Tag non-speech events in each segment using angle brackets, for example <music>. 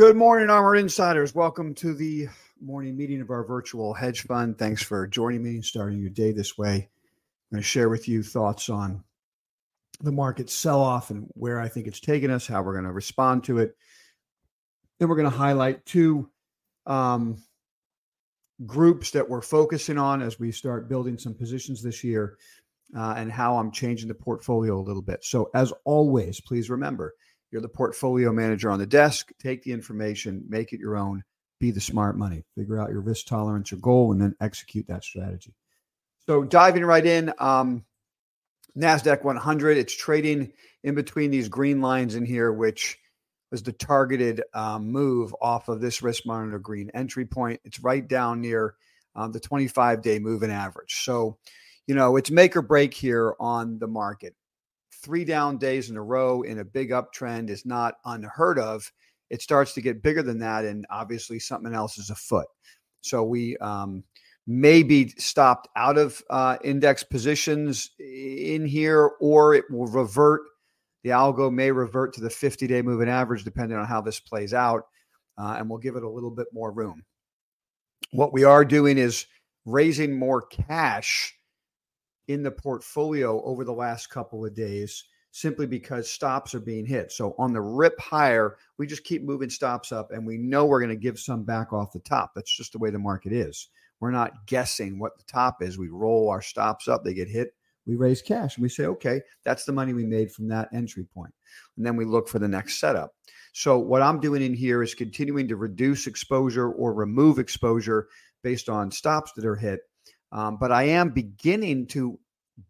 Good morning, Armor Insiders. Welcome to the morning meeting of our virtual hedge fund. Thanks for joining me and starting your day this way. I'm going to share with you thoughts on the market sell off and where I think it's taken us, how we're going to respond to it. Then we're going to highlight two um, groups that we're focusing on as we start building some positions this year uh, and how I'm changing the portfolio a little bit. So, as always, please remember you're the portfolio manager on the desk. Take the information, make it your own, be the smart money, figure out your risk tolerance, your goal, and then execute that strategy. So, diving right in, um, NASDAQ 100, it's trading in between these green lines in here, which was the targeted um, move off of this risk monitor green entry point. It's right down near um, the 25 day moving average. So, you know, it's make or break here on the market. Three down days in a row in a big uptrend is not unheard of. It starts to get bigger than that, and obviously something else is afoot. So we um, may be stopped out of uh, index positions in here, or it will revert the algo may revert to the 50 day moving average depending on how this plays out, uh, and we'll give it a little bit more room. What we are doing is raising more cash in the portfolio over the last couple of days simply because stops are being hit. So on the rip higher, we just keep moving stops up and we know we're going to give some back off the top. That's just the way the market is. We're not guessing what the top is. We roll our stops up, they get hit, we raise cash and we say, okay, that's the money we made from that entry point. And then we look for the next setup. So, what I'm doing in here is continuing to reduce exposure or remove exposure based on stops that are hit. Um, but I am beginning to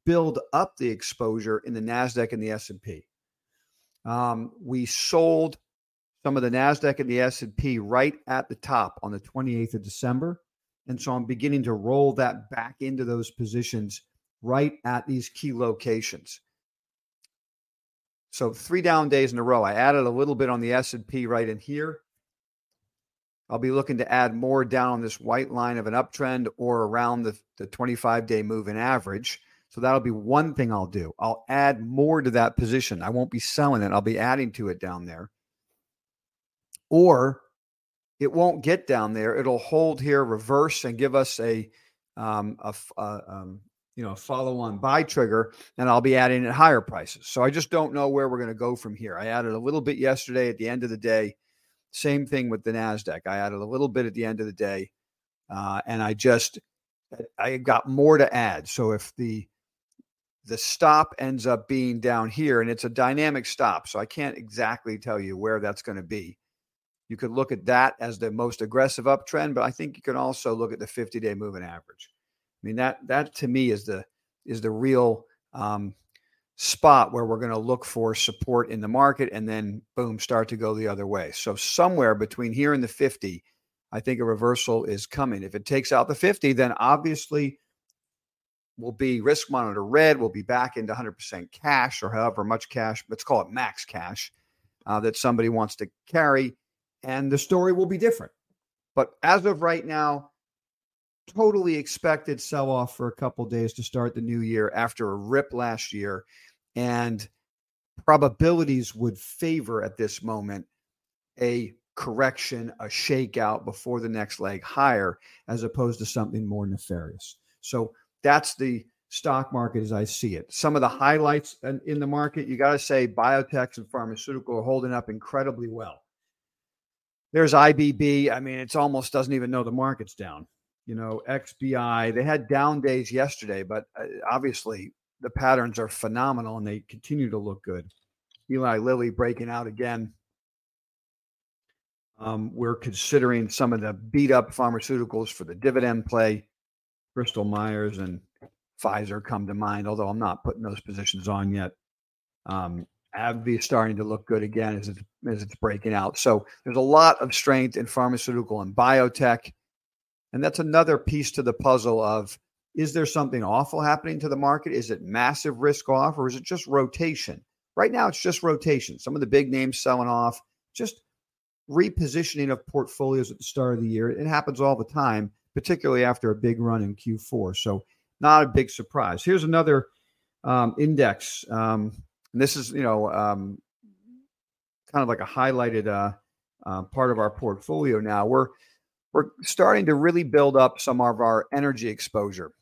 build up the exposure in the Nasdaq and the S&P. Um, we sold some of the Nasdaq and the S&P right at the top on the 28th of December, and so I'm beginning to roll that back into those positions right at these key locations. So three down days in a row. I added a little bit on the S&P right in here. I'll be looking to add more down on this white line of an uptrend or around the, the 25 day moving average. So that'll be one thing I'll do. I'll add more to that position. I won't be selling it. I'll be adding to it down there. Or it won't get down there. It'll hold here, reverse, and give us a um, a, a, um, you know, follow on buy trigger, and I'll be adding at higher prices. So I just don't know where we're going to go from here. I added a little bit yesterday at the end of the day. Same thing with the NASDAQ. I added a little bit at the end of the day. Uh, and I just, I got more to add. So if the, the stop ends up being down here and it's a dynamic stop, so I can't exactly tell you where that's going to be. You could look at that as the most aggressive uptrend, but I think you can also look at the 50 day moving average. I mean that that to me is the is the real um, spot where we're going to look for support in the market and then boom start to go the other way. So somewhere between here and the 50, I think a reversal is coming. If it takes out the 50, then obviously we'll be risk monitor red. We'll be back into 100% cash or however much cash, let's call it max cash uh, that somebody wants to carry. And the story will be different. But as of right now, totally expected sell off for a couple days to start the new year after a rip last year. And probabilities would favor at this moment a correction, a shakeout before the next leg higher, as opposed to something more nefarious. So that's the stock market as I see it. Some of the highlights in the market, you got to say biotechs and pharmaceutical are holding up incredibly well. There's IBB. I mean, it's almost doesn't even know the market's down you know, XBI. They had down days yesterday, but uh, obviously the patterns are phenomenal and they continue to look good. Eli Lilly breaking out again. Um, we're considering some of the beat up pharmaceuticals for the dividend play. Bristol Myers and Pfizer come to mind, although I'm not putting those positions on yet. Um, AbbVie is starting to look good again as it's, as it's breaking out. So there's a lot of strength in pharmaceutical and biotech. And that's another piece to the puzzle of is there something awful happening to the market? Is it massive risk off or is it just rotation? Right now, it's just rotation. Some of the big names selling off, just repositioning of portfolios at the start of the year. It happens all the time, particularly after a big run in Q4. So, not a big surprise. Here's another um, index. Um, this is, you know, um, kind of like a highlighted uh, uh, part of our portfolio now. We're we're starting to really build up some of our energy exposure.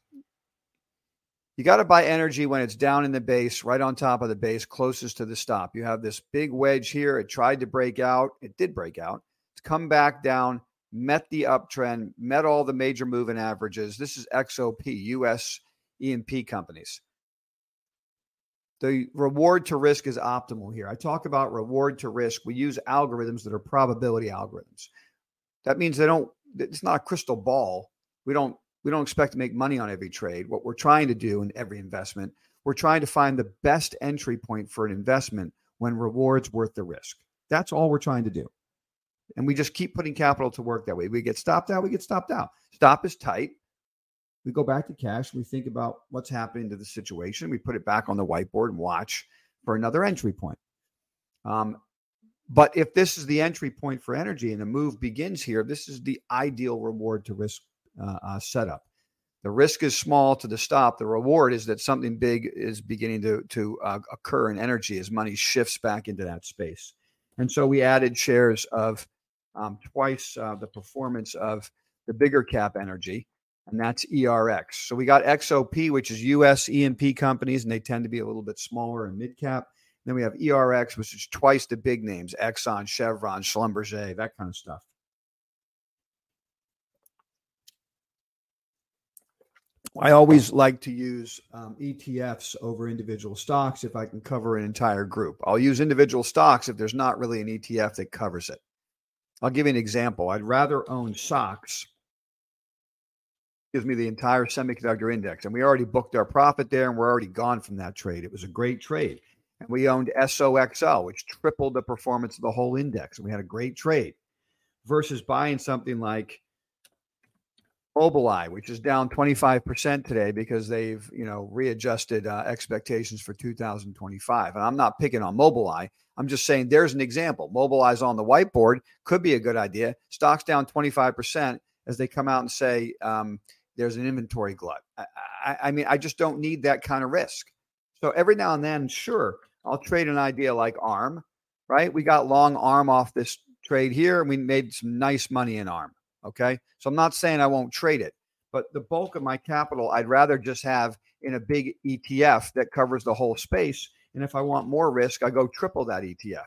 You got to buy energy when it's down in the base, right on top of the base, closest to the stop. You have this big wedge here. It tried to break out. It did break out. It's come back down, met the uptrend, met all the major moving averages. This is XOP, US E&P companies. The reward to risk is optimal here. I talk about reward to risk. We use algorithms that are probability algorithms. That means they don't, it's not a crystal ball. We don't we don't expect to make money on every trade. What we're trying to do in every investment, we're trying to find the best entry point for an investment when rewards worth the risk. That's all we're trying to do. And we just keep putting capital to work that way. We get stopped out, we get stopped out. Stop is tight. We go back to cash. We think about what's happening to the situation. We put it back on the whiteboard and watch for another entry point. Um, but if this is the entry point for energy and the move begins here, this is the ideal reward to risk uh, uh, setup. The risk is small to the stop. The reward is that something big is beginning to to uh, occur in energy as money shifts back into that space. And so we added shares of um, twice uh, the performance of the bigger cap energy, and that's ERX. So we got XOP, which is U.S. E&P companies, and they tend to be a little bit smaller and mid cap. Then we have ERX, which is twice the big names: Exxon, Chevron, Schlumberger, that kind of stuff. I always like to use um, ETFs over individual stocks if I can cover an entire group. I'll use individual stocks if there's not really an ETF that covers it. I'll give you an example. I'd rather own SOX, gives me the entire semiconductor index. And we already booked our profit there and we're already gone from that trade. It was a great trade. And we owned SOXL, which tripled the performance of the whole index. And we had a great trade versus buying something like Mobileye, which is down 25% today because they've, you know, readjusted uh, expectations for 2025. And I'm not picking on Mobileye. I'm just saying there's an example. Mobileye's on the whiteboard could be a good idea. Stocks down 25% as they come out and say um, there's an inventory glut. I, I, I mean, I just don't need that kind of risk. So every now and then, sure, I'll trade an idea like ARM, right? We got long ARM off this trade here and we made some nice money in ARM. Okay. So I'm not saying I won't trade it, but the bulk of my capital, I'd rather just have in a big ETF that covers the whole space. And if I want more risk, I go triple that ETF.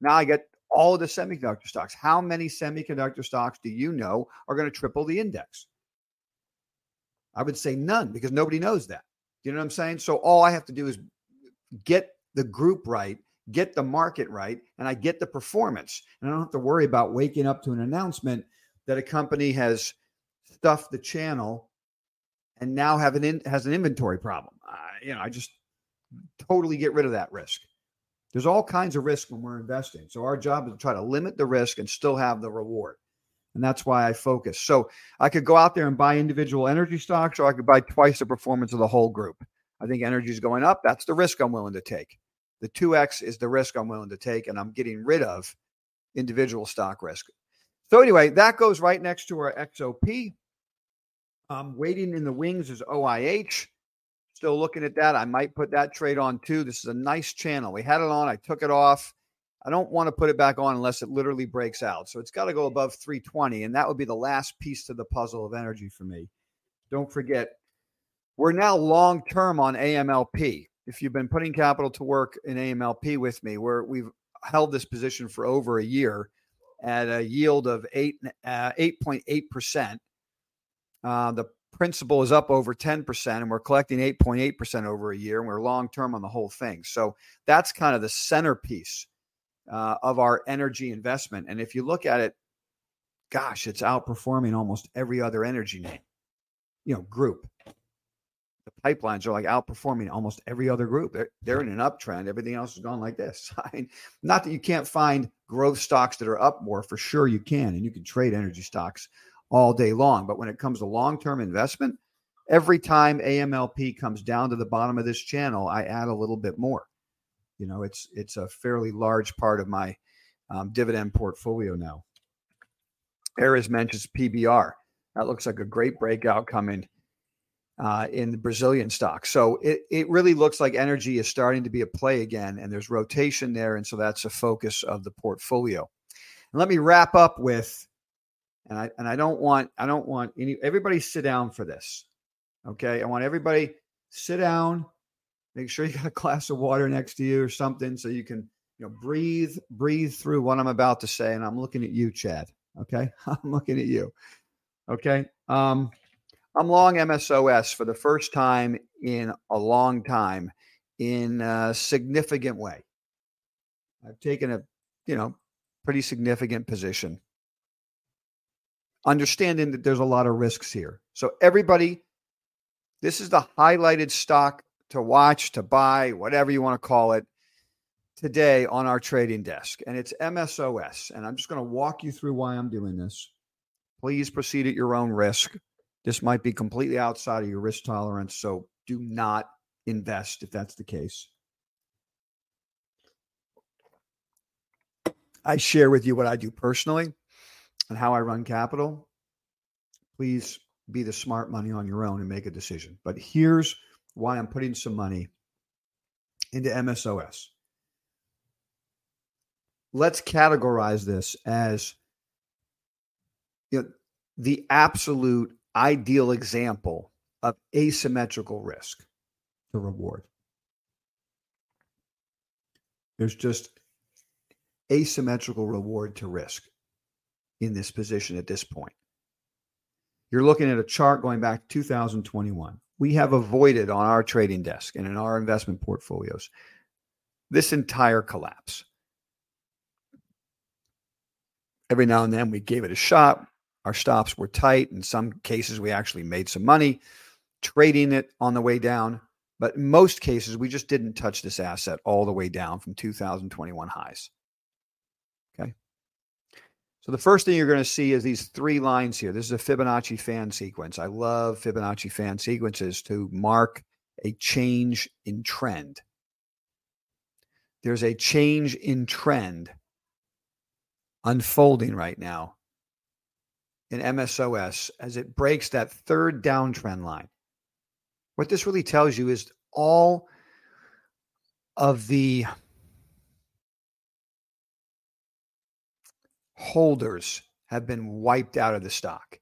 Now I get all the semiconductor stocks. How many semiconductor stocks do you know are going to triple the index? I would say none because nobody knows that. You know what I'm saying? So all I have to do is get the group right, get the market right, and I get the performance. And I don't have to worry about waking up to an announcement that a company has stuffed the channel and now have an in, has an inventory problem. Uh, you know, I just totally get rid of that risk. There's all kinds of risk when we're investing. So our job is to try to limit the risk and still have the reward. And that's why I focus. So I could go out there and buy individual energy stocks, or I could buy twice the performance of the whole group. I think energy is going up. That's the risk I'm willing to take. The 2X is the risk I'm willing to take, and I'm getting rid of individual stock risk. So anyway, that goes right next to our XOP. Um, waiting in the wings is OIH. Still looking at that. I might put that trade on too. This is a nice channel. We had it on. I took it off. I don't want to put it back on unless it literally breaks out. So it's got to go above 320. And that would be the last piece to the puzzle of energy for me. Don't forget, we're now long term on AMLP. If you've been putting capital to work in AMLP with me, where we've held this position for over a year at a yield of eight uh, eight point eight percent. Uh, the principal is up over ten percent, and we're collecting eight point eight percent over a year, and we're long term on the whole thing. So that's kind of the centerpiece uh, of our energy investment. And if you look at it, gosh, it's outperforming almost every other energy name, you know, group pipelines are like outperforming almost every other group. They're, they're in an uptrend. Everything else has gone like this. <laughs> I mean, not that you can't find growth stocks that are up more, for sure you can, and you can trade energy stocks all day long. But when it comes to long term investment, every time AMLP comes down to the bottom of this channel, I add a little bit more. You know, it's it's a fairly large part of my um, dividend portfolio now. Ares mentions PBR. That looks like a great breakout coming uh, in the Brazilian stock. So it, it really looks like energy is starting to be a play again, and there's rotation there. And so that's a focus of the portfolio. And let me wrap up with, and I and I don't want I don't want any everybody sit down for this. Okay. I want everybody sit down, make sure you got a glass of water next to you or something so you can, you know, breathe, breathe through what I'm about to say. And I'm looking at you, Chad. Okay. <laughs> I'm looking at you. Okay. Um, I'm long MSOS for the first time in a long time in a significant way. I've taken a, you know, pretty significant position. Understanding that there's a lot of risks here. So everybody, this is the highlighted stock to watch, to buy, whatever you want to call it, today on our trading desk. And it's MSOS. And I'm just going to walk you through why I'm doing this. Please proceed at your own risk. This might be completely outside of your risk tolerance. So do not invest if that's the case. I share with you what I do personally and how I run capital. Please be the smart money on your own and make a decision. But here's why I'm putting some money into MSOS. Let's categorize this as you know, the absolute ideal example of asymmetrical risk to reward. There's just asymmetrical reward to risk in this position at this point. You're looking at a chart going back to 2021. We have avoided on our trading desk and in our investment portfolios this entire collapse. Every now and then we gave it a shot. Our stops were tight. In some cases, we actually made some money trading it on the way down. But in most cases, we just didn't touch this asset all the way down from 2021 highs. Okay. So the first thing you're going to see is these three lines here. This is a Fibonacci fan sequence. I love Fibonacci fan sequences to mark a change in trend. There's a change in trend unfolding right now in MSOS as it breaks that third downtrend line. What this really tells you is all of the holders have been wiped out of the stock,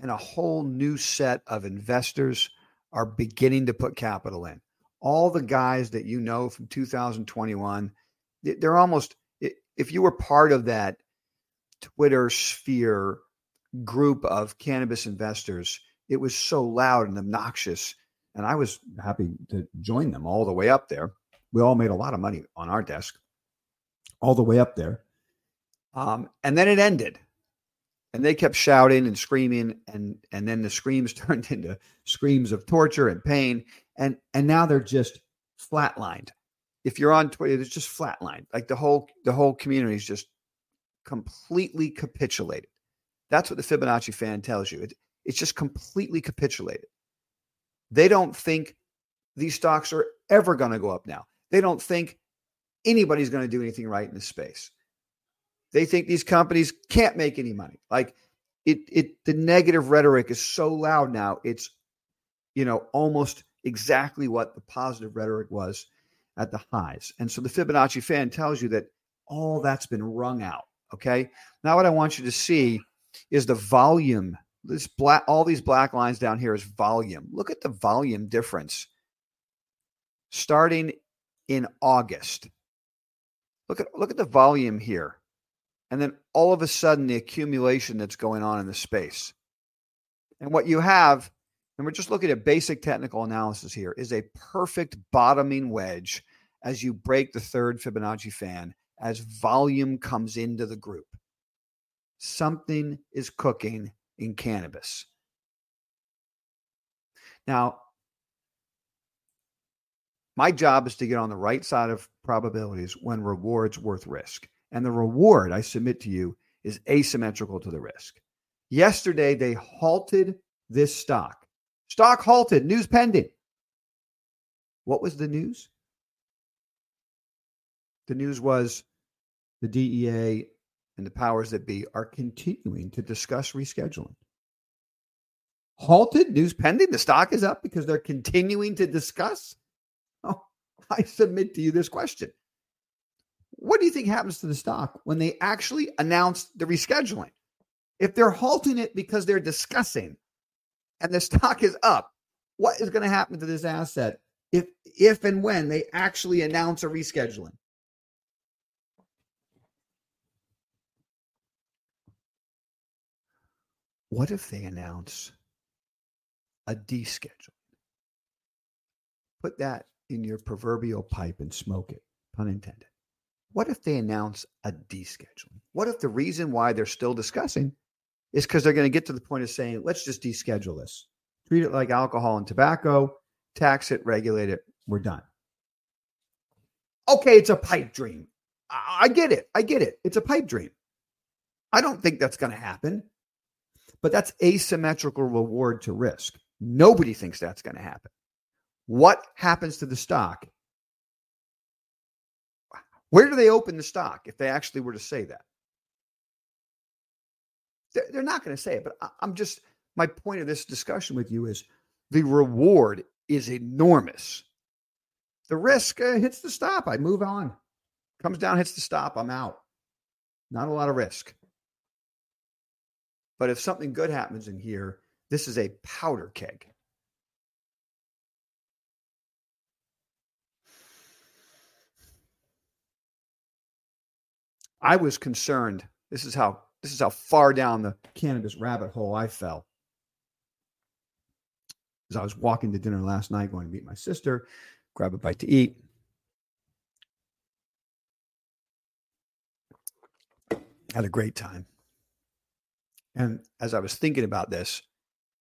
and a whole new set of investors are beginning to put capital in. All the guys that you know from 2021, they're almost, if you were part of that Twitter sphere group of cannabis investors, it was so loud and obnoxious. And I was happy to join them all the way up there. We all made a lot of money on our desk, all the way up there. Um, and then it ended. And they kept shouting and screaming, and and then the screams <laughs> turned into screams of torture and pain. And and now they're just flatlined. If you're on Twitter, it's just flatlined. Like the whole the whole community is just completely capitulated. That's what the Fibonacci fan tells you. It, it's just completely capitulated. They don't think these stocks are ever going to go up now. They don't think anybody's going to do anything right in this space. They think these companies can't make any money. Like it, it, the negative rhetoric is so loud now. It's, you know, almost exactly what the positive rhetoric was at the highs. And so the Fibonacci fan tells you that all that's been wrung out. Okay. Now, what I want you to see is the volume. This black, all these black lines down here is volume. Look at the volume difference starting in August. Look at look at the volume here. And then all of a sudden the accumulation that's going on in the space. And what you have, and we're just looking at basic technical analysis here, is a perfect bottoming wedge as you break the third Fibonacci fan as volume comes into the group something is cooking in cannabis. Now, my job is to get on the right side of probabilities when rewards worth risk. And the reward I submit to you is asymmetrical to the risk. Yesterday, they halted this stock. Stock halted, news pending. What was the news? The news was the DEA and the powers that be are continuing to discuss rescheduling. Halted, news pending, the stock is up because they're continuing to discuss. <laughs> Oh, I submit to you this question what do you think happens to the stock when they actually announce the rescheduling? If they're halting it because they're discussing and the <laughs> stock is up, what is going to happen to this asset if if and when they actually announce a rescheduling? What if they announce a deschedule? Put that in your proverbial pipe and smoke it, pun intended. What if they announce a descheduling? What if the reason why they're still discussing is because they're going to get to the point of saying, let's just deschedule this, treat it like alcohol and tobacco, tax it, regulate it, we're done. Okay, it's a pipe dream. I get it. I get it. It's a pipe dream. I don't think that's going to happen, but that's asymmetrical reward to risk. Nobody thinks that's going to happen. What happens to the stock? Where do they open the stock if they actually were to say that? They're not going to say it, but I'm just, my point of this discussion with you is the reward is enormous. The risk uh, hits the stop. I move on. Comes down, hits the stop. I'm out. Not a lot of risk. But if something good happens in here, this is a powder keg. I was concerned. This is how this is how far down the cannabis rabbit hole I fell. As I was walking to dinner last night, going to meet my sister, grab a bite to eat. Had a great time. And as I was thinking about this,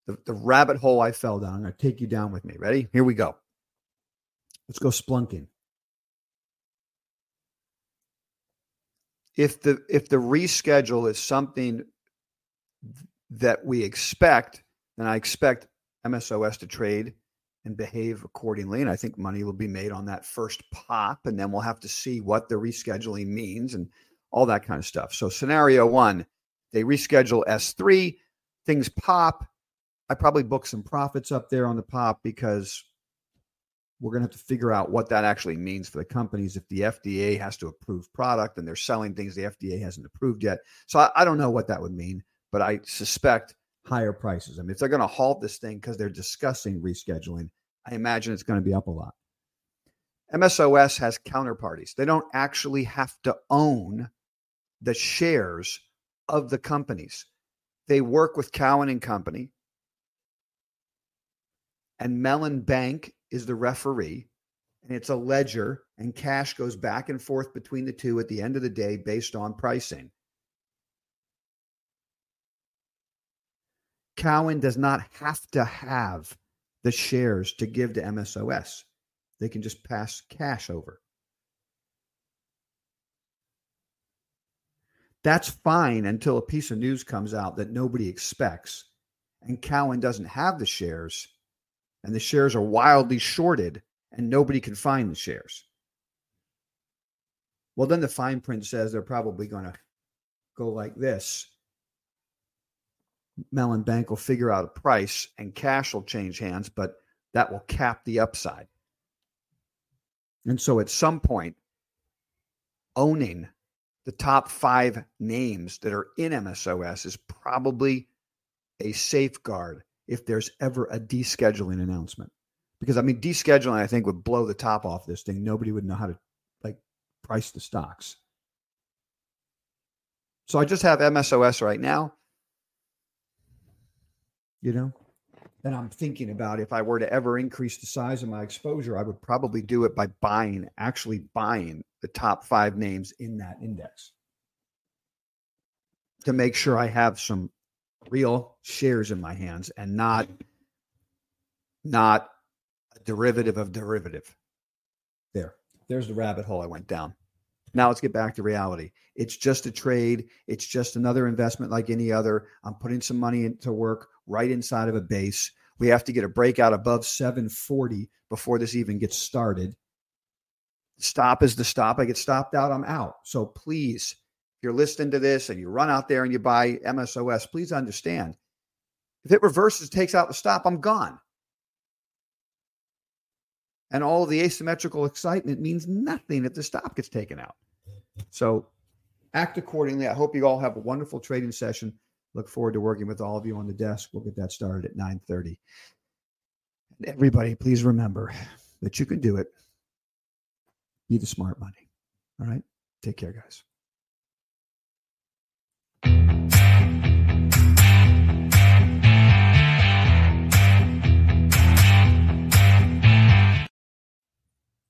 the, the rabbit hole I fell down, I'm going to take you down with me. Ready? Here we go. Let's go splunking. if the if the reschedule is something that we expect, then I expect MSOS to trade and behave accordingly. And I think money will be made on that first pop, and then we'll have to see what the rescheduling means and all that kind of stuff. So, scenario one, they reschedule S3, things pop. I probably book some profits up there on the pop because we're going to have to figure out what that actually means for the companies if the FDA has to approve product and they're selling things the FDA hasn't approved yet. So I, I don't know what that would mean, but I suspect higher prices. I mean, if they're going to halt this thing because they're discussing rescheduling, I imagine it's going to be up a lot. MSOS has counterparties. They don't actually have to own the shares of the companies. They work with Cowen and Company. And Mellon Bank is the referee and it's a ledger and cash goes back and forth between the two at the end of the day based on pricing. Cowen does not have to have the shares to give to MSOS. They can just pass cash over. That's fine until a piece of news comes out that nobody expects and Cowen doesn't have the shares and the shares are wildly shorted and nobody can find the shares. Well, then the fine print says they're probably going to go like this. Mellon Bank will figure out a price and cash will change hands, but that will cap the upside. And so at some point, owning the top five names that are in MSOS is probably a safeguard if there's ever a descheduling announcement. Because I mean, descheduling, I think, would blow the top off this thing. Nobody would know how to like price the stocks. So I just have MSOS right now. You know, and I'm thinking about if I were to ever increase the size of my exposure, I would probably do it by buying, actually buying the top five names in that index to make sure I have some real shares in my hands and not not a derivative of derivative. There. There's the rabbit hole I went down. Now let's get back to reality. It's just a trade. It's just another investment like any other. I'm putting some money into work right inside of a base. We have to get a breakout above 740 before this even gets started. Stop is the stop. I get stopped out, I'm out. So please you're listening to this and you run out there and you buy MSOS, please understand if it reverses, takes out the stop, I'm gone. And all the asymmetrical excitement means nothing if the stop gets taken out. So act accordingly. I hope you all have a wonderful trading session. Look forward to working with all of you on the desk. We'll get that started at 9:30. And everybody, please remember that you can do it. Be the smart money. All right. Take care, guys.